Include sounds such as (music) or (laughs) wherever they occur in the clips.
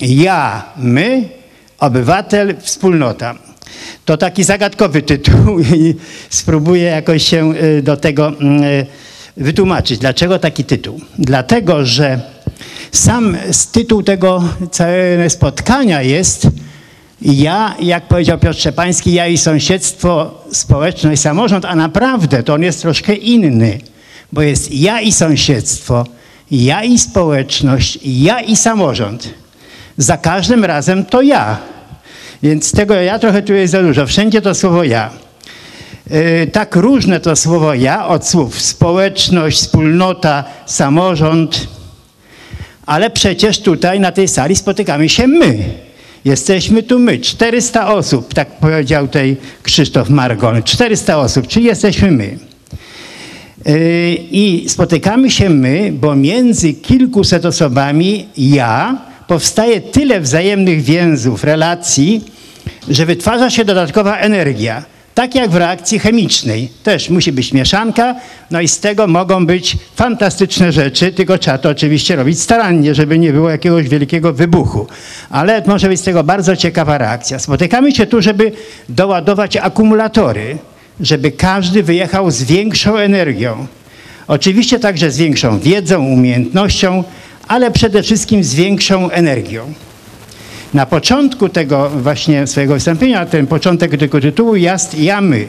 Ja, my, obywatel, wspólnota. To taki zagadkowy tytuł (laughs) i spróbuję jakoś się y, do tego y, wytłumaczyć. Dlaczego taki tytuł? Dlatego, że sam tytuł tego całego spotkania jest ja, jak powiedział Piotr Szczepański, ja i sąsiedztwo, społeczność, samorząd, a naprawdę to on jest troszkę inny, bo jest ja i sąsiedztwo, ja i społeczność, ja i samorząd. Za każdym razem to ja. Więc tego ja trochę tu jest za dużo. Wszędzie to słowo ja. Yy, tak różne to słowo ja od słów społeczność, wspólnota, samorząd, ale przecież tutaj na tej sali spotykamy się my. Jesteśmy tu my, 400 osób, tak powiedział tutaj Krzysztof Margon. 400 osób, czyli jesteśmy my. Yy, I spotykamy się my, bo między kilkuset osobami ja powstaje tyle wzajemnych więzów, relacji, że wytwarza się dodatkowa energia. Tak jak w reakcji chemicznej. Też musi być mieszanka, no i z tego mogą być fantastyczne rzeczy, tylko trzeba to oczywiście robić starannie, żeby nie było jakiegoś wielkiego wybuchu. Ale może być z tego bardzo ciekawa reakcja. Spotykamy się tu, żeby doładować akumulatory, żeby każdy wyjechał z większą energią. Oczywiście także z większą wiedzą, umiejętnością, ale przede wszystkim z większą energią. Na początku tego właśnie swojego wystąpienia, ten początek tego tytułu jest ja my.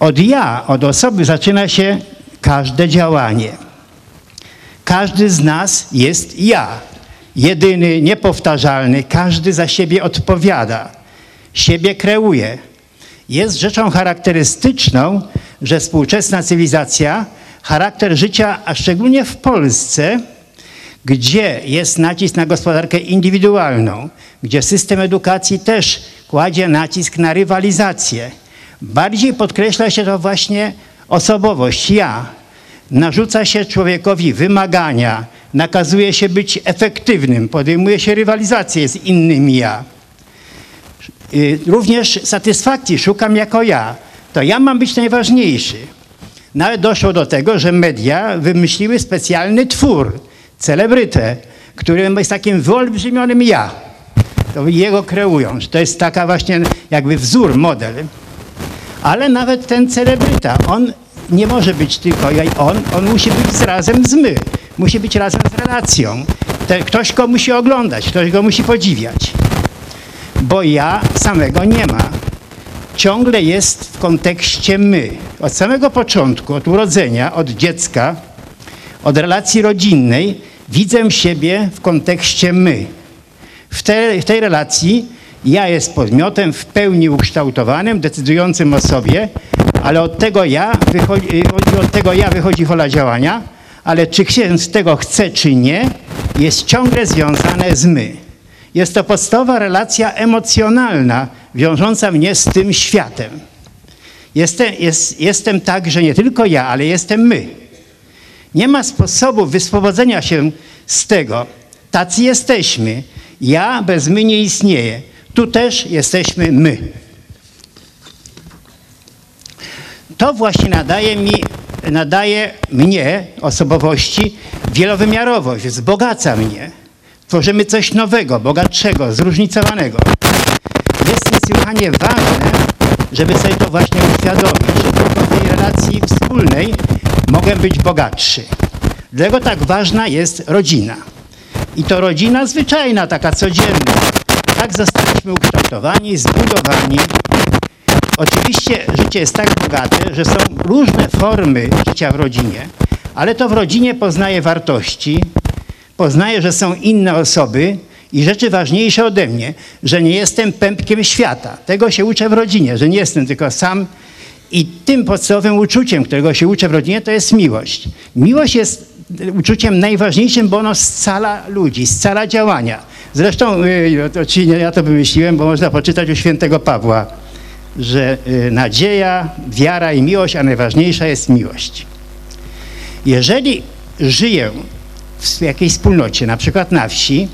Od ja, od osoby zaczyna się każde działanie. Każdy z nas jest ja. Jedyny, niepowtarzalny, każdy za siebie odpowiada, siebie kreuje. Jest rzeczą charakterystyczną, że współczesna cywilizacja, charakter życia, a szczególnie w Polsce, gdzie jest nacisk na gospodarkę indywidualną, gdzie system edukacji też kładzie nacisk na rywalizację. Bardziej podkreśla się to właśnie osobowość, ja. Narzuca się człowiekowi wymagania, nakazuje się być efektywnym, podejmuje się rywalizację z innym ja. Y, również satysfakcji szukam jako ja. To ja mam być najważniejszy. Nawet doszło do tego, że media wymyśliły specjalny twór, celebrytę, który jest takim wyolbrzymionym ja. To jego kreują, że to jest taka właśnie jakby wzór, model. Ale nawet ten celebryta, on nie może być tylko ja i on, on musi być razem z my. Musi być razem z relacją. Te, ktoś go musi oglądać, ktoś go musi podziwiać. Bo ja samego nie ma. Ciągle jest w kontekście my. Od samego początku, od urodzenia, od dziecka, od relacji rodzinnej widzę siebie w kontekście my. W, te, w tej relacji ja jest podmiotem w pełni ukształtowanym, decydującym o sobie, ale od tego ja wychodzi, od tego ja wychodzi hola działania, ale czy się z tego chce, czy nie, jest ciągle związane z my. Jest to podstawowa relacja emocjonalna, wiążąca mnie z tym światem. Jestem, jest, jestem także nie tylko ja, ale jestem my. Nie ma sposobu wyswobodzenia się z tego. Tacy jesteśmy. Ja bez my nie istnieje. Tu też jesteśmy my. To właśnie nadaje mi, nadaje mnie, osobowości, wielowymiarowość, wzbogaca mnie. Tworzymy coś nowego, bogatszego, zróżnicowanego. Jest niesłychanie ważne, żeby sobie to właśnie uświadomić, że tylko w tej relacji wspólnej mogę być bogatszy. Dlatego tak ważna jest rodzina. I to rodzina zwyczajna, taka codzienna. Tak zostaliśmy ukształtowani, zbudowani. Oczywiście życie jest tak bogate, że są różne formy życia w rodzinie, ale to w rodzinie poznaje wartości, poznaje, że są inne osoby i rzeczy ważniejsze ode mnie, że nie jestem pępkiem świata. Tego się uczę w rodzinie, że nie jestem tylko sam i tym podstawowym uczuciem, którego się uczę w rodzinie, to jest miłość. Miłość jest uczuciem najważniejszym, bo ono scala ludzi, scala działania. Zresztą y, to, ja to wymyśliłem, bo można poczytać u świętego Pawła, że y, nadzieja, wiara i miłość, a najważniejsza jest miłość. Jeżeli żyję w jakiejś wspólnocie, na przykład na wsi,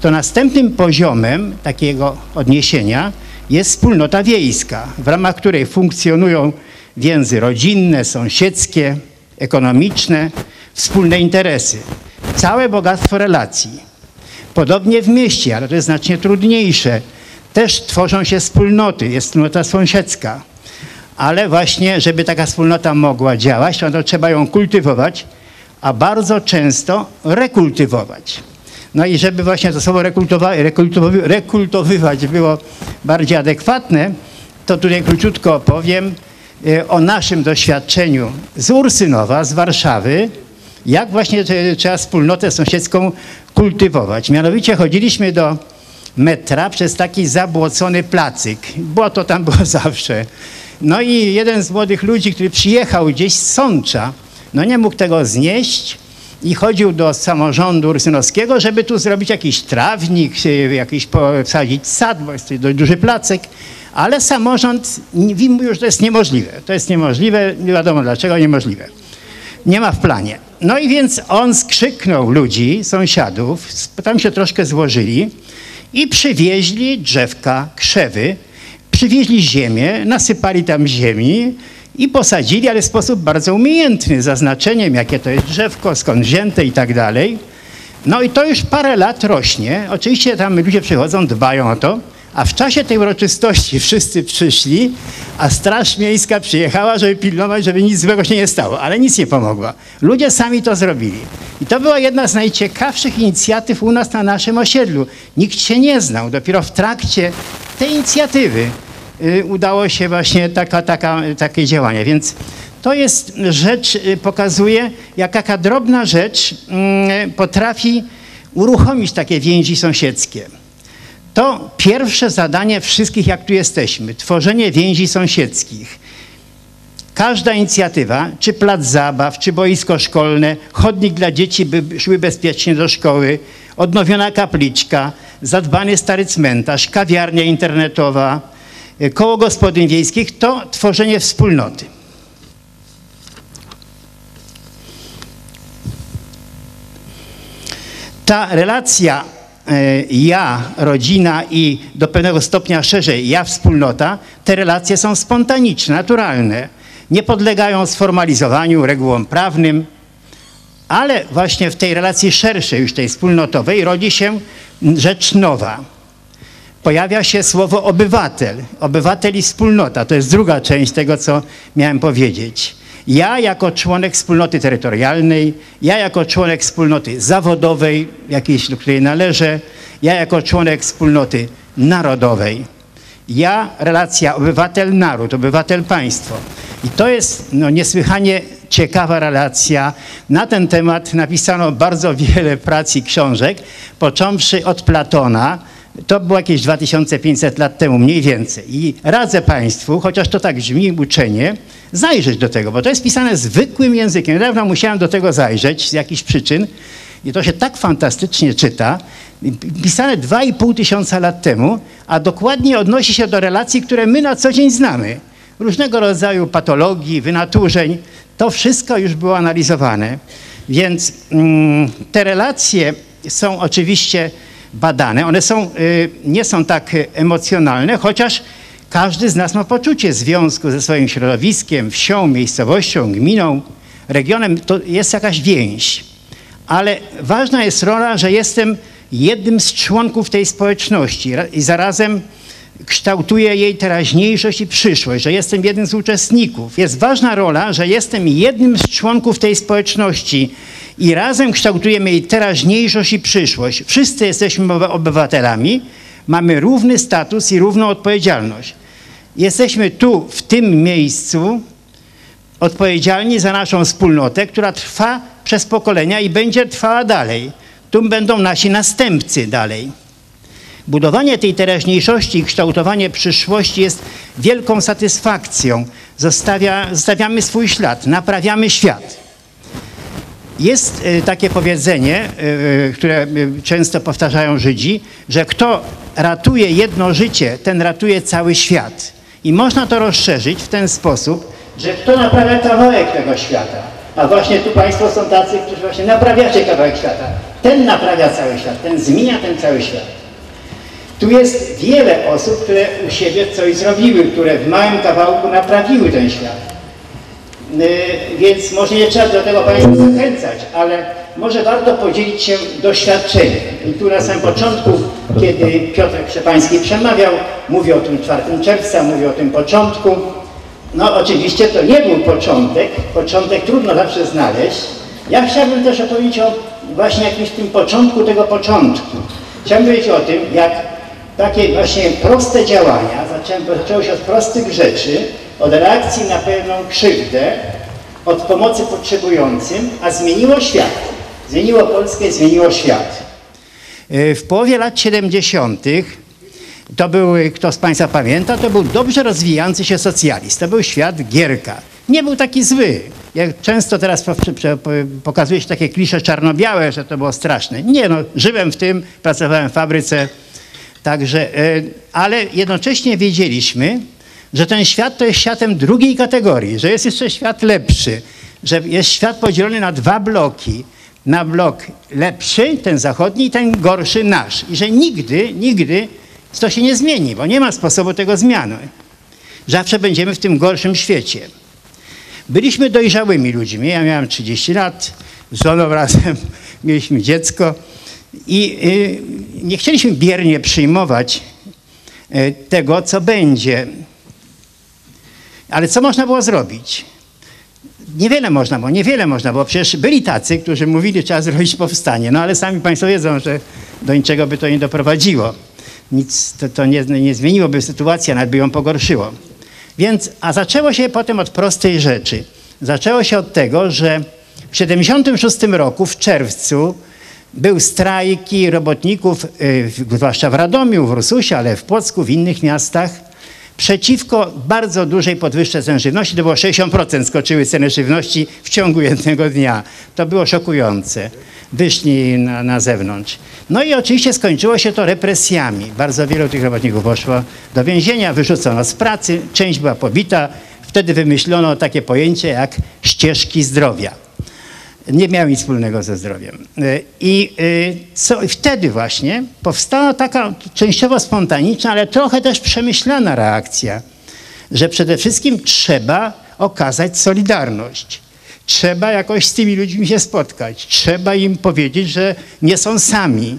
to następnym poziomem takiego odniesienia jest wspólnota wiejska, w ramach której funkcjonują więzy rodzinne, sąsiedzkie, ekonomiczne, wspólne interesy. Całe bogactwo relacji. Podobnie w mieście, ale to jest znacznie trudniejsze. Też tworzą się wspólnoty, jest wspólnota sąsiedzka. Ale właśnie, żeby taka wspólnota mogła działać, to trzeba ją kultywować, a bardzo często rekultywować. No i żeby właśnie to słowo rekultowywać było bardziej adekwatne, to tutaj króciutko opowiem e, o naszym doświadczeniu z Ursynowa, z Warszawy, jak właśnie trzeba wspólnotę sąsiedzką kultywować. Mianowicie chodziliśmy do metra przez taki zabłocony placyk. Było to tam było (laughs) zawsze. No i jeden z młodych ludzi, który przyjechał gdzieś z Sącza, no nie mógł tego znieść i chodził do samorządu ursynowskiego, żeby tu zrobić jakiś trawnik, jakiś posadzić sad, bo jest to duży placek, ale samorząd mówił, że to jest niemożliwe. To jest niemożliwe, nie wiadomo dlaczego niemożliwe. Nie ma w planie. No i więc on skrzyknął ludzi, sąsiadów, tam się troszkę złożyli i przywieźli drzewka, krzewy, przywieźli ziemię, nasypali tam ziemi, i posadzili, ale w sposób bardzo umiejętny, zaznaczeniem, jakie to jest drzewko, skąd wzięte i tak dalej. No i to już parę lat rośnie. Oczywiście tam ludzie przychodzą, dbają o to, a w czasie tej uroczystości (laughs) wszyscy przyszli, a Straż Miejska przyjechała, żeby pilnować, żeby nic złego się nie stało, ale nic nie pomogło. Ludzie sami to zrobili. I to była jedna z najciekawszych inicjatyw u nas na naszym osiedlu. Nikt się nie znał. Dopiero w trakcie tej inicjatywy udało się właśnie taka, taka, takie działanie. Więc to jest rzecz, y, pokazuje, jak taka drobna rzecz mm, potrafi uruchomić takie więzi sąsiedzkie. To pierwsze zadanie wszystkich, jak tu jesteśmy, tworzenie więzi sąsiedzkich. Każda inicjatywa, czy plac zabaw, czy boisko szkolne, chodnik dla dzieci, by szły bezpiecznie do szkoły, odnowiona kapliczka, zadbany stary cmentarz, kawiarnia internetowa, koło gospodyń wiejskich to tworzenie wspólnoty. Ta relacja e, ja, rodzina i do pewnego stopnia szerzej ja, wspólnota, te relacje są spontaniczne, naturalne. Nie podlegają sformalizowaniu, regułom prawnym, ale właśnie w tej relacji szerszej, już tej wspólnotowej, rodzi się rzecz nowa pojawia się słowo obywatel. Obywatel i wspólnota. To jest druga część tego, co miałem powiedzieć. Ja jako członek wspólnoty terytorialnej, ja jako członek wspólnoty zawodowej, jakiejś, do której należę, ja jako członek wspólnoty narodowej. Ja, relacja obywatel-naród, obywatel-państwo. I to jest no, niesłychanie ciekawa relacja. Na ten temat napisano bardzo wiele prac i książek, począwszy od Platona, to było jakieś 2500 lat temu, mniej więcej. I radzę Państwu, chociaż to tak brzmi uczenie, zajrzeć do tego, bo to jest pisane zwykłym językiem. Niedawno musiałem do tego zajrzeć z jakichś przyczyn i to się tak fantastycznie czyta. Pisane 2,5 tysiąca lat temu, a dokładnie odnosi się do relacji, które my na co dzień znamy. Różnego rodzaju patologii, wynaturzeń. To wszystko już było analizowane. Więc mm, te relacje są oczywiście badane. One są, y, nie są tak emocjonalne, chociaż każdy z nas ma poczucie związku ze swoim środowiskiem, wsią, miejscowością, gminą, regionem. To jest jakaś więź. Ale ważna jest rola, że jestem jednym z członków tej społeczności i zarazem kształtuje jej teraźniejszość i przyszłość, że jestem jednym z uczestników. Jest ważna rola, że jestem jednym z członków tej społeczności i razem kształtujemy jej teraźniejszość i przyszłość. Wszyscy jesteśmy obywatelami, mamy równy status i równą odpowiedzialność. Jesteśmy tu, w tym miejscu, odpowiedzialni za naszą wspólnotę, która trwa przez pokolenia i będzie trwała dalej. Tu będą nasi następcy dalej. Budowanie tej teraźniejszości i kształtowanie przyszłości jest wielką satysfakcją. Zostawia, zostawiamy swój ślad, naprawiamy świat. Jest e, takie powiedzenie, e, e, które często powtarzają Żydzi, że kto ratuje jedno życie, ten ratuje cały świat. I można to rozszerzyć w ten sposób, że kto naprawia kawałek tego świata, a właśnie tu Państwo są tacy, którzy właśnie naprawiacie kawałek świata, ten naprawia cały świat, ten zmienia ten cały świat. Tu jest wiele osób, które u siebie coś zrobiły, które w małym kawałku naprawiły ten świat. Więc może nie trzeba do tego Państwa zachęcać, ale może warto podzielić się doświadczeniem. I tu na samym początku, kiedy Piotr Krzepański przemawiał, mówi o tym 4 czerwca, mówi o tym początku. No oczywiście to nie był początek, początek trudno zawsze znaleźć. Ja chciałbym też opowiedzieć o właśnie jakimś tym początku tego początku. Chciałbym powiedzieć o tym, jak takie właśnie proste działania, zaczęło się od prostych rzeczy, od reakcji na pewną krzywdę, od pomocy potrzebującym, a zmieniło świat. Zmieniło Polskę, zmieniło świat. E, w połowie lat 70. to był, kto z Państwa pamięta, to był dobrze rozwijający się socjalizm. To był świat Gierka. Nie był taki zły. Jak często teraz pokazuje się takie klisze czarno-białe, że to było straszne. Nie no, żyłem w tym, pracowałem w fabryce, także, e, ale jednocześnie wiedzieliśmy, że ten świat to jest światem drugiej kategorii, że jest jeszcze świat lepszy, że jest świat podzielony na dwa bloki. Na blok lepszy, ten zachodni, i ten gorszy nasz. I że nigdy, nigdy to się nie zmieni, bo nie ma sposobu tego zmiany. Zawsze będziemy w tym gorszym świecie. Byliśmy dojrzałymi ludźmi. Ja miałem 30 lat, z żoną (laughs) razem mieliśmy dziecko i y, nie chcieliśmy biernie przyjmować y, tego, co będzie. Ale co można było zrobić? Niewiele można było, niewiele można było. Przecież byli tacy, którzy mówili, że trzeba zrobić powstanie. No ale sami Państwo wiedzą, że do niczego by to nie doprowadziło. Nic to, to nie, nie zmieniłoby sytuacji, nawet by ją pogorszyło. Więc, a zaczęło się potem od prostej rzeczy. Zaczęło się od tego, że w 1976 roku, w czerwcu, był strajki robotników, yy, zwłaszcza w Radomiu, w Rususie, ale w Płocku, w innych miastach, przeciwko bardzo dużej podwyżce cen żywności. To było 60% skoczyły ceny żywności w ciągu jednego dnia. To było szokujące. Wyszli na, na zewnątrz. No i oczywiście skończyło się to represjami. Bardzo wielu tych robotników poszło do więzienia, wyrzucono z pracy, część była pobita. Wtedy wymyślono takie pojęcie jak ścieżki zdrowia nie miał nic wspólnego ze zdrowiem. E, I e, co, wtedy właśnie powstała taka częściowo spontaniczna, ale trochę też przemyślana reakcja, że przede wszystkim trzeba okazać solidarność. Trzeba jakoś z tymi ludźmi się spotkać. Trzeba im powiedzieć, że nie są sami.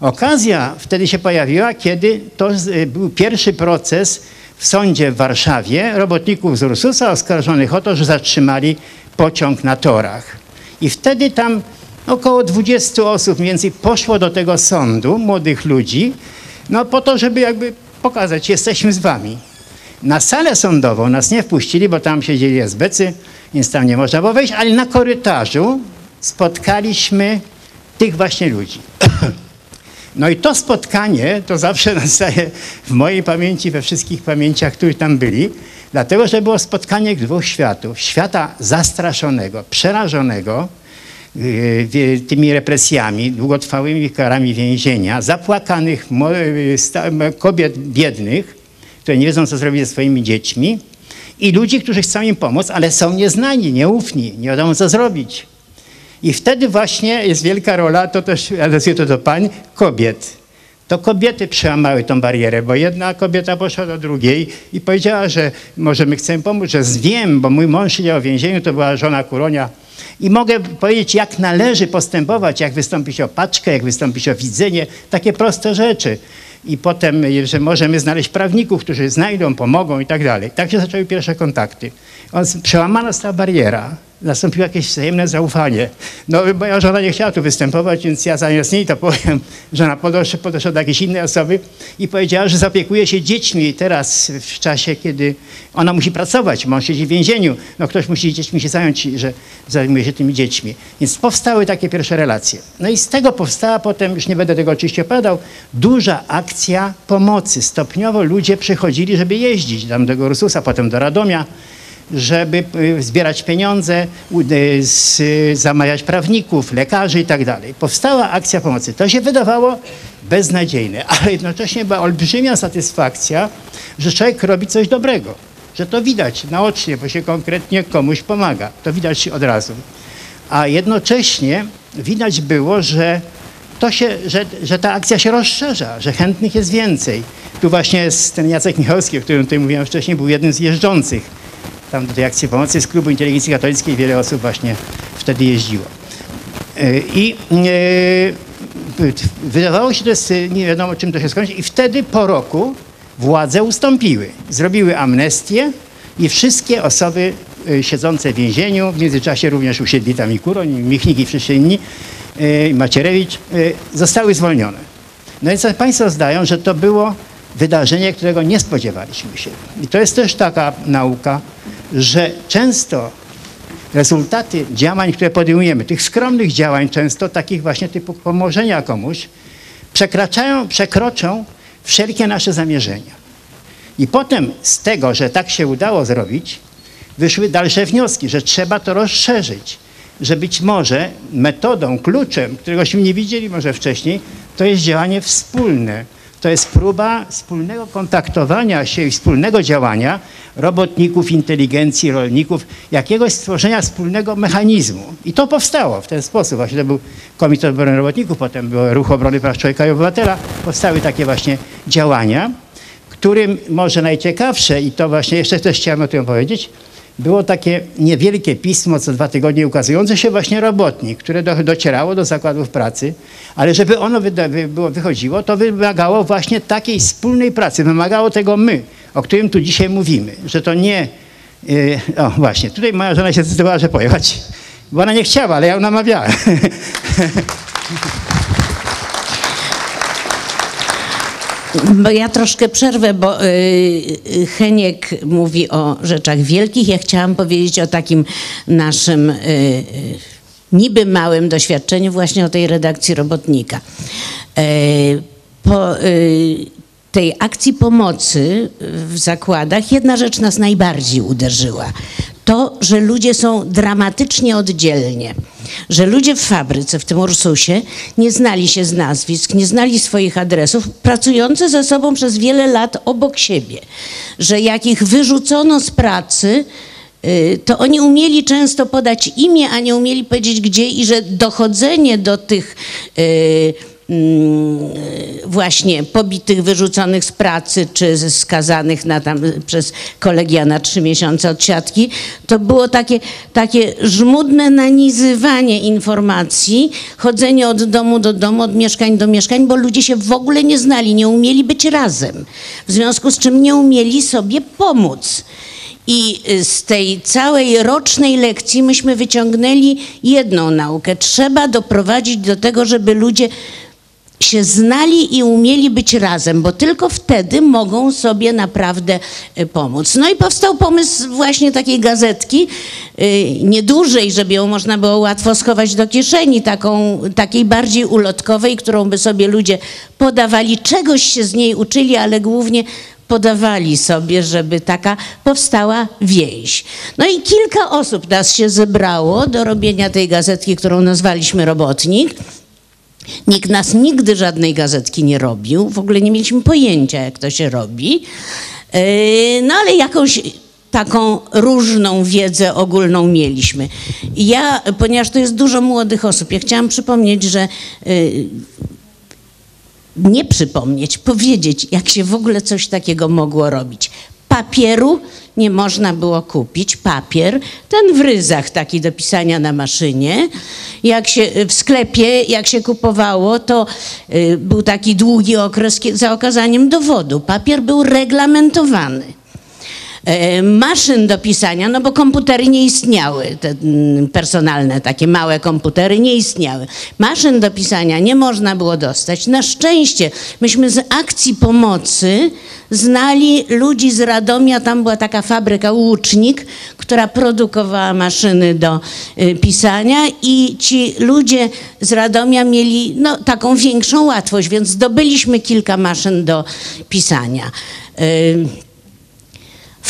Okazja wtedy się pojawiła, kiedy to e, był pierwszy proces w sądzie w Warszawie robotników z Ursusa oskarżonych o to, że zatrzymali pociąg na torach. I wtedy tam około 20 osób mniej więcej poszło do tego sądu, młodych ludzi, no po to, żeby jakby pokazać, jesteśmy z wami. Na salę sądową nas nie wpuścili, bo tam siedzieli esbecy, więc tam nie można było wejść, ale na korytarzu spotkaliśmy tych właśnie ludzi. (coughs) No i to spotkanie to zawsze (laughs) nastaje w mojej pamięci, we wszystkich pamięciach, którzy tam byli, dlatego że było spotkanie dwóch światów. Świata zastraszonego, przerażonego yy, tymi represjami, długotrwałymi karami więzienia, zapłakanych kobiet biednych, które nie wiedzą, co zrobić ze swoimi dziećmi i ludzi, którzy chcą im pomóc, ale są nieznani, nieufni, nie wiadomo, co zrobić. I wtedy właśnie jest wielka rola, to też adresuję to do pań, kobiet. To kobiety przełamały tą barierę, bo jedna kobieta poszła do drugiej i powiedziała, że może my chcemy pomóc, że wiem, bo mój mąż siedział w więzieniu, to była żona Kuronia i mogę powiedzieć, jak należy postępować, jak wystąpić o paczkę, jak wystąpić o widzenie, takie proste rzeczy. I potem, że możemy znaleźć prawników, którzy znajdą, pomogą i tak dalej. Tak się zaczęły pierwsze kontakty. Przełamana została bariera nastąpiło jakieś wzajemne zaufanie. No, moja żona nie chciała tu występować, więc ja zamiast niej to powiem, żona podeszła, podeszła do jakiejś innej osoby i powiedziała, że zapiekuje się dziećmi teraz w czasie, kiedy ona musi pracować, mąż siedzi w więzieniu, no ktoś musi dziećmi się zająć, że zajmuje się tymi dziećmi. Więc powstały takie pierwsze relacje. No i z tego powstała potem, już nie będę tego oczywiście opowiadał, duża akcja pomocy. Stopniowo ludzie przychodzili, żeby jeździć tam do Ursusa, potem do Radomia, żeby y, zbierać pieniądze, y, zamawiać prawników, lekarzy i tak dalej. Powstała akcja pomocy. To się wydawało beznadziejne, (laughs) ale jednocześnie była olbrzymia satysfakcja, że człowiek robi coś dobrego, że to widać naocznie, bo się konkretnie komuś pomaga. To widać od razu. A jednocześnie widać było, że to się, że, że ta akcja się rozszerza, że chętnych jest więcej. Tu właśnie jest ten Jacek Michalski, o którym tutaj mówiłem wcześniej, był jednym z jeżdżących tam do tej akcji pomocy z Klubu Inteligencji Katolickiej wiele osób właśnie wtedy jeździło. I wydawało się, że jest nie wiadomo czym to się skończy i wtedy po roku władze ustąpiły. Zrobiły amnestię i wszystkie osoby siedzące w więzieniu, w międzyczasie również usiedli tam i Kuroń, i Michnik i wszyscy inni, i Macierewicz, zostały zwolnione. No i co Państwo zdają, że to było wydarzenie, którego nie spodziewaliśmy się. I to jest też taka nauka, że często rezultaty działań, które podejmujemy, tych skromnych działań, często takich właśnie typu pomożenia komuś, przekraczają, przekroczą wszelkie nasze zamierzenia. I potem z tego, że tak się udało zrobić, wyszły dalsze wnioski, że trzeba to rozszerzyć, że być może metodą, kluczem, któregośmy nie widzieli może wcześniej, to jest działanie wspólne. To jest próba wspólnego kontaktowania się i wspólnego działania robotników, inteligencji, rolników, jakiegoś stworzenia wspólnego mechanizmu. I to powstało w ten sposób. Właśnie to był Komitet Obrony Robotników, potem był Ruch Obrony Praw Człowieka i Obywatela. Powstały takie właśnie działania, którym może najciekawsze, i to właśnie jeszcze też chciałem o tym powiedzieć, było takie niewielkie pismo co dwa tygodnie ukazujące się właśnie robotnik, które do, docierało do zakładów pracy, ale żeby ono wy, było, wychodziło, to wymagało właśnie takiej wspólnej pracy, wymagało tego my, o którym tu dzisiaj mówimy, że to nie... Yy, o właśnie, tutaj moja żona się zdecydowała, że pojechać, bo ona nie chciała, ale ja ją namawiałem. (laughs) Bo ja troszkę przerwę, bo y, Heniek mówi o rzeczach wielkich. Ja chciałam powiedzieć o takim naszym y, y, niby małym doświadczeniu właśnie o tej redakcji robotnika. Po tej akcji pomocy w zakładach jedna rzecz nas najbardziej uderzyła to, że ludzie są dramatycznie oddzielnie. Że ludzie w fabryce, w tym Ursusie, nie znali się z nazwisk, nie znali swoich adresów, pracujący ze sobą przez wiele lat obok siebie. Że jak ich wyrzucono z pracy, y, to oni umieli często podać imię, a nie umieli powiedzieć gdzie i że dochodzenie do tych yy, właśnie pobitych, wyrzuconych z pracy, czy skazanych na tam, przez kolegia na trzy miesiące od siatki, to było takie, takie żmudne nanizywanie informacji, chodzenie od domu do domu, od mieszkań do mieszkań, bo ludzie się w ogóle nie znali, nie umieli być razem, w związku z czym nie umieli sobie pomóc. I z tej całej rocznej lekcji myśmy wyciągnęli jedną naukę. Trzeba doprowadzić do tego, żeby ludzie się znali i umieli być razem, bo tylko wtedy mogą sobie naprawdę e, pomóc. No i powstał pomysł właśnie takiej gazetki, e, niedużej, żeby ją można było łatwo schować do kieszeni, taką, takiej bardziej ulotkowej, którą by sobie ludzie podawali, czegoś się z niej uczyli, ale głównie podawali sobie, żeby taka powstała więź. No i kilka osób nas się zebrało do robienia tej gazetki, którą nazwaliśmy Robotnik. Nikt nas nigdy żadnej gazetki nie robił, w ogóle nie mieliśmy pojęcia, jak to się robi. E, no ale jakąś taką różną wiedzę ogólną mieliśmy. ja, ponieważ to jest dużo młodych osób, ja chciałam przypomnieć, że e, nie przypomnieć, powiedzieć, jak się w ogóle coś takiego mogło robić. Papieru nie można było kupić, papier, ten w ryzach taki do pisania na maszynie. Jak się w sklepie, jak się kupowało, to y, był taki długi okres za okazaniem dowodu. Papier był reglamentowany. E, maszyn do pisania, no bo komputery nie istniały, te mm, personalne, takie małe komputery nie istniały. Maszyn do pisania nie można było dostać. Na szczęście myśmy z akcji pomocy znali ludzi z Radomia, tam była taka fabryka Łucznik, która produkowała maszyny do y, pisania i ci ludzie z Radomia mieli no, taką większą łatwość, więc zdobyliśmy kilka maszyn do pisania.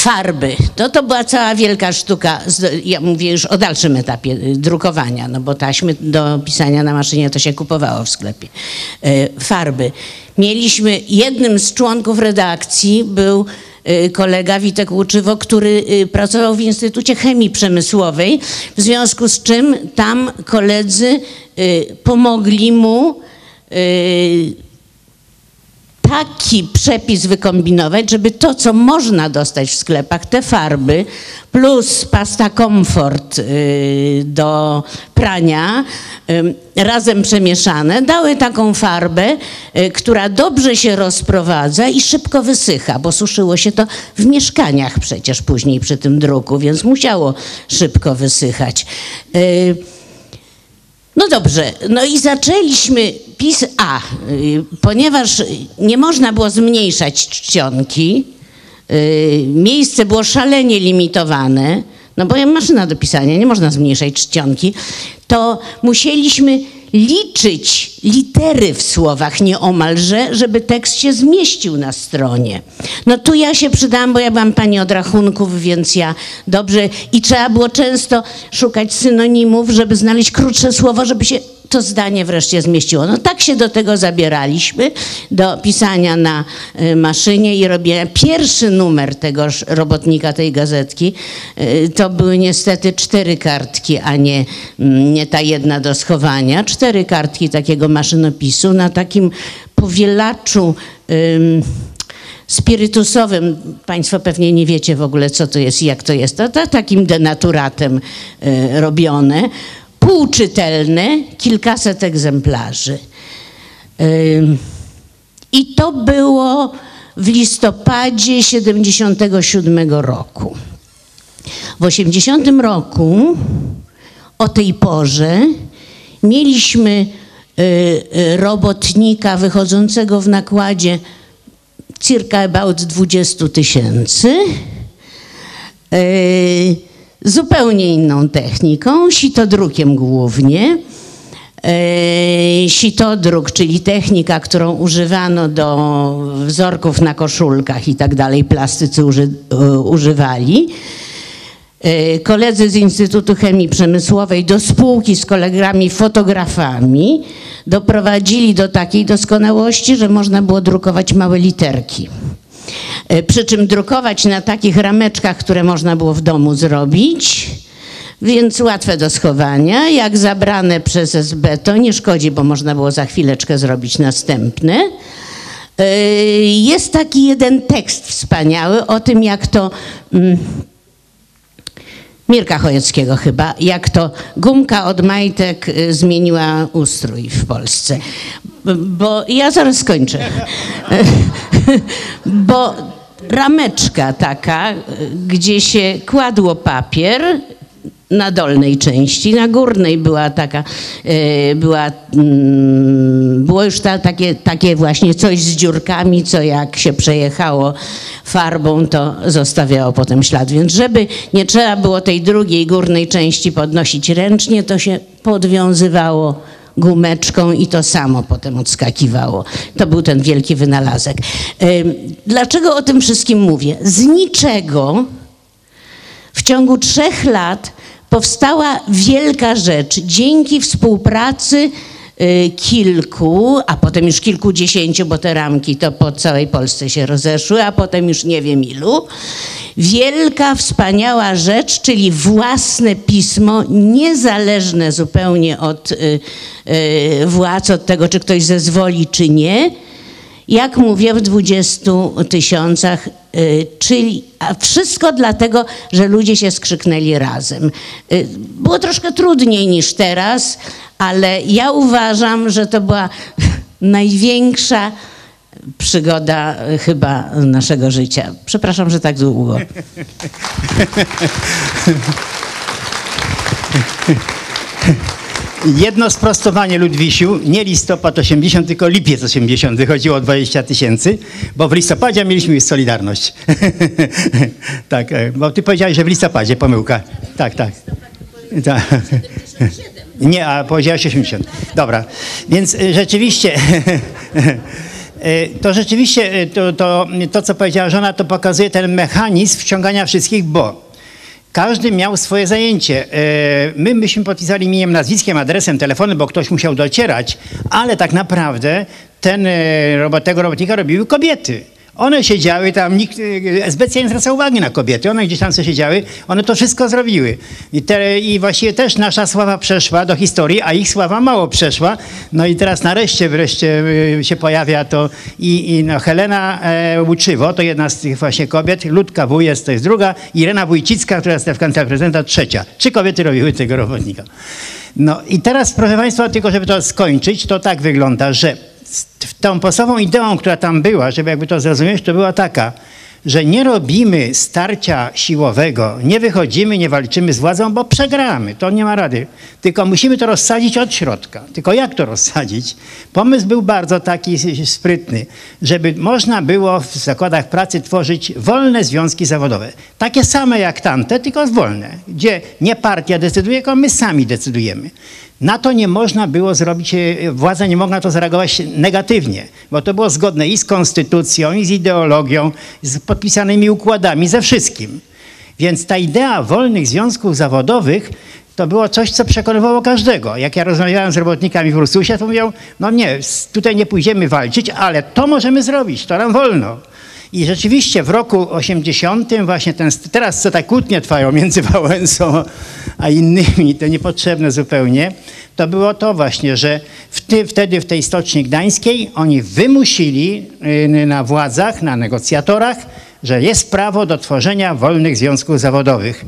Farby. To, to była cała wielka sztuka, ja mówię już o dalszym etapie y, drukowania, no bo taśmy do pisania na maszynie to się kupowało w sklepie. Y, farby. Mieliśmy, jednym z członków redakcji był y, kolega Witek Łuczywo, który pracował w Instytucie Chemii Przemysłowej, w związku z czym tam koledzy pomogli mu taki przepis wykombinować, żeby to, co można dostać w sklepach, te farby, plus pasta komfort y, do prania, y, razem przemieszane, dały taką farbę, y, która dobrze się rozprowadza i szybko wysycha, bo suszyło się to w mieszkaniach przecież później przy tym druku, więc musiało szybko wysychać. No dobrze, no i zaczęliśmy pis A, y, ponieważ nie można było zmniejszać czcionki, y, miejsce było szalenie limitowane, no bo maszyna do pisania, nie można zmniejszać czcionki, to musieliśmy liczyć litery w słowach nieomalże, żeby tekst się zmieścił na stronie. No tu ja się przydałam, bo ja byłam pani od rachunków, więc ja dobrze i trzeba było często szukać synonimów, żeby znaleźć krótsze słowo, żeby się to zdanie wreszcie zmieściło. No tak się do tego zabieraliśmy, do pisania na y, maszynie i robienia. Pierwszy numer tegoż robotnika, tej gazetki, y, to były niestety cztery kartki, a nie, mm, nie ta jedna do schowania. Cztery kartki takiego maszynopisu na takim powielaczu spirytusowym. Państwo pewnie nie wiecie w ogóle, co to jest i jak to jest. To, to takim denaturatem y, robione półczytelne, kilkaset egzemplarzy. I to było w listopadzie 77 roku. W 80 roku o tej porze mieliśmy y, y, robotnika wychodzącego w nakładzie circa about 20 tysięcy. Y, zupełnie inną techniką, sitodrukiem głównie. E, sitodruk, czyli technika, którą używano do wzorków na koszulkach i tak dalej, plastycy uży, e, używali. E, koledzy z Instytutu Chemii Przemysłowej do spółki z kolegami fotografami doprowadzili do takiej doskonałości, że można było drukować małe literki. E, przy czym drukować na takich rameczkach, które można było w domu zrobić, więc łatwe do schowania. Jak zabrane przez SB, to nie szkodzi, bo można było za chwileczkę zrobić następne. Jest taki jeden tekst wspaniały o tym, jak to. Mm, Mirka Chojeckiego chyba, jak to gumka od majtek y, zmieniła ustrój w Polsce. Bo ja zaraz skończę. (laughs) Bo rameczka taka, gdzie się kładło papier na dolnej części, na górnej była taka, e, była, mm, było już ta, takie, takie właśnie coś z dziurkami, co jak się przejechało farbą, to zostawiało potem ślad. Więc żeby nie trzeba było tej drugiej górnej części podnosić ręcznie, to się podwiązywało gumeczką i to samo potem odskakiwało. To był ten wielki wynalazek. Dlaczego o tym wszystkim mówię? Z niczego w ciągu trzech lat powstała wielka rzecz dzięki współpracy kilku, a potem już kilkudziesięciu, bo te ramki to po całej Polsce się rozeszły, a potem już nie wiem ilu. Wielka, wspaniała rzecz, czyli własne pismo, niezależne zupełnie od y, y, władz, od tego, czy ktoś zezwoli, czy nie. Jak mówię, w 20 tysiącach, y, czyli a wszystko dlatego, że ludzie się skrzyknęli razem. Y, było troszkę trudniej niż teraz, ale ja uważam, że to była (laughs) największa przygoda y, chyba naszego życia. Przepraszam, że tak długo. (laughs) Jedno sprostowanie Ludwisiu, nie listopad 80, tylko lipiec 80, chodziło o 20 tysięcy, bo w listopadzie mieliśmy już Solidarność. (laughs) tak, e, bo ty powiedziałeś, że w listopadzie, pomyłka. Tak, tak. tak. (laughs) Nie, a powiedziałeś 80. Dobra, więc e, rzeczywiście... (laughs) E, to rzeczywiście to, to, to, co powiedziała żona, to pokazuje ten mechanizm wciągania wszystkich, bo każdy miał swoje zajęcie. E, my myśmy podpisali imieniem, nazwiskiem, adresem, telefonem, bo ktoś musiał docierać, ale tak naprawdę ten, e, tego robotnika robiły kobiety. One siedziały tam, nikt e, specjalnie nie zwracał uwagi na kobiety, one gdzieś tam sobie siedziały, one to wszystko zrobiły. I, te, I właściwie też nasza sława przeszła do historii, a ich sława mało przeszła. No i teraz nareszcie wreszcie e, się pojawia to i, i no, Helena e, Łuczywo, to jedna z tych właśnie kobiet, Ludka Wujes to jest druga, Irena Wójcicka, która jest w kancelarii prezydenta trzecia. Trzy kobiety robiły tego robotnika. No i teraz, proszę Państwa, tylko żeby to skończyć, to tak wygląda, że tą podstawową ideą, która tam była, żeby jakby to zrozumieć, to była taka, że nie robimy starcia siłowego, nie wychodzimy, nie walczymy z władzą, bo przegramy, to nie ma rady. Tylko musimy to rozsadzić od środka. Tylko jak to rozsadzić? Pomysł był bardzo taki sprytny, żeby można było w zakładach pracy tworzyć wolne związki zawodowe. Takie same jak tamte, tylko wolne, gdzie nie partia decyduje, tylko my sami decydujemy. Na to nie można było zrobić, e, władza nie mogła na to zareagować negatywnie, bo to było zgodne i z konstytucją, i z ideologią, z podpisanymi układami, ze wszystkim. Więc ta idea wolnych związków zawodowych to było coś, co przekonywało każdego. Jak ja rozmawiałem z robotnikami w Ursusie, to mówią, no nie, tutaj nie pójdziemy walczyć, ale to możemy zrobić, to nam wolno. I rzeczywiście w roku 80 właśnie ten, teraz co tak kłótnie trwają między (laughs) Wałęsą a innymi, to niepotrzebne zupełnie, to było to właśnie, że w ty, wtedy w tej Stoczni Gdańskiej oni wymusili y, na władzach, na negocjatorach, że jest prawo do tworzenia wolnych związków zawodowych.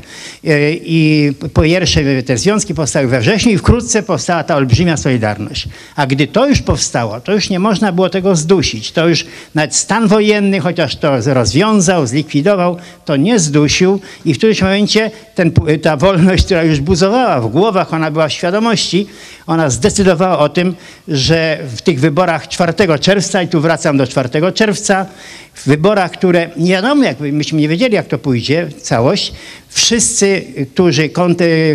E, I po pierwsze te związki powstały we wrześniu i wkrótce powstała ta olbrzymia Solidarność. A gdy to już powstało, to już nie można było tego zdusić. To już nawet stan wojenny, chociaż to rozwiązał, zlikwidował, to nie zdusił i w którymś momencie ten, ta wolność, która już buzowała w głowach, ona była w świadomości, ona zdecydowała o tym, że w tych wyborach 4 czerwca, i tu wracam do 4 czerwca, w wyborach, które nie wiadomo, jak myśmy nie wiedzieli, jak to pójdzie, całość, wszyscy, którzy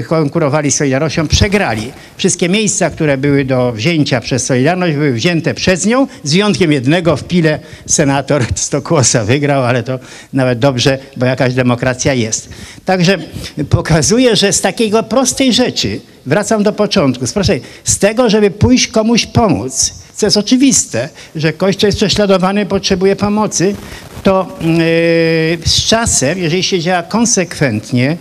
konkurowali z Solidarnością, przegrali. Wszystkie miejsca, które były do wzięcia przez Solidarność, były wzięte przez nią, z wyjątkiem jednego w Pile senator (laughs) Stokłosa wygrał, ale to nawet dobrze, bo jakaś demokracja jest. Także pokazuje, że z takiego prostej rzeczy, wracam do początku, proszę, z tego, żeby pójść komuś pomóc, co jest oczywiste, że Kościół jest prześladowany, potrzebuje pomocy, to yy, z czasem, jeżeli się działa konsekwentnie,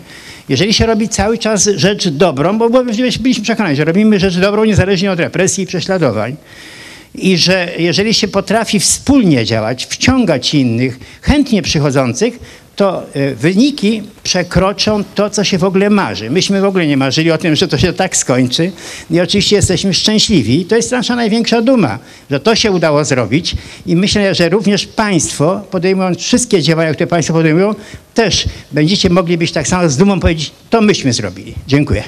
jeżeli się robi cały czas rzecz dobrą, bo byliśmy przekonani, że robimy rzecz dobrą niezależnie od represji i prześladowań, i że jeżeli się potrafi wspólnie działać, wciągać innych, chętnie przychodzących, to e, wyniki przekroczą to, co się w ogóle marzy. Myśmy w ogóle nie marzyli o tym, że to się tak skończy i oczywiście jesteśmy szczęśliwi. To jest nasza największa duma, że to się udało zrobić i myślę, że również Państwo, podejmując wszystkie działania, które Państwo podejmują, też będziecie mogli być tak samo z dumą powiedzieć, to myśmy zrobili. Dziękuję.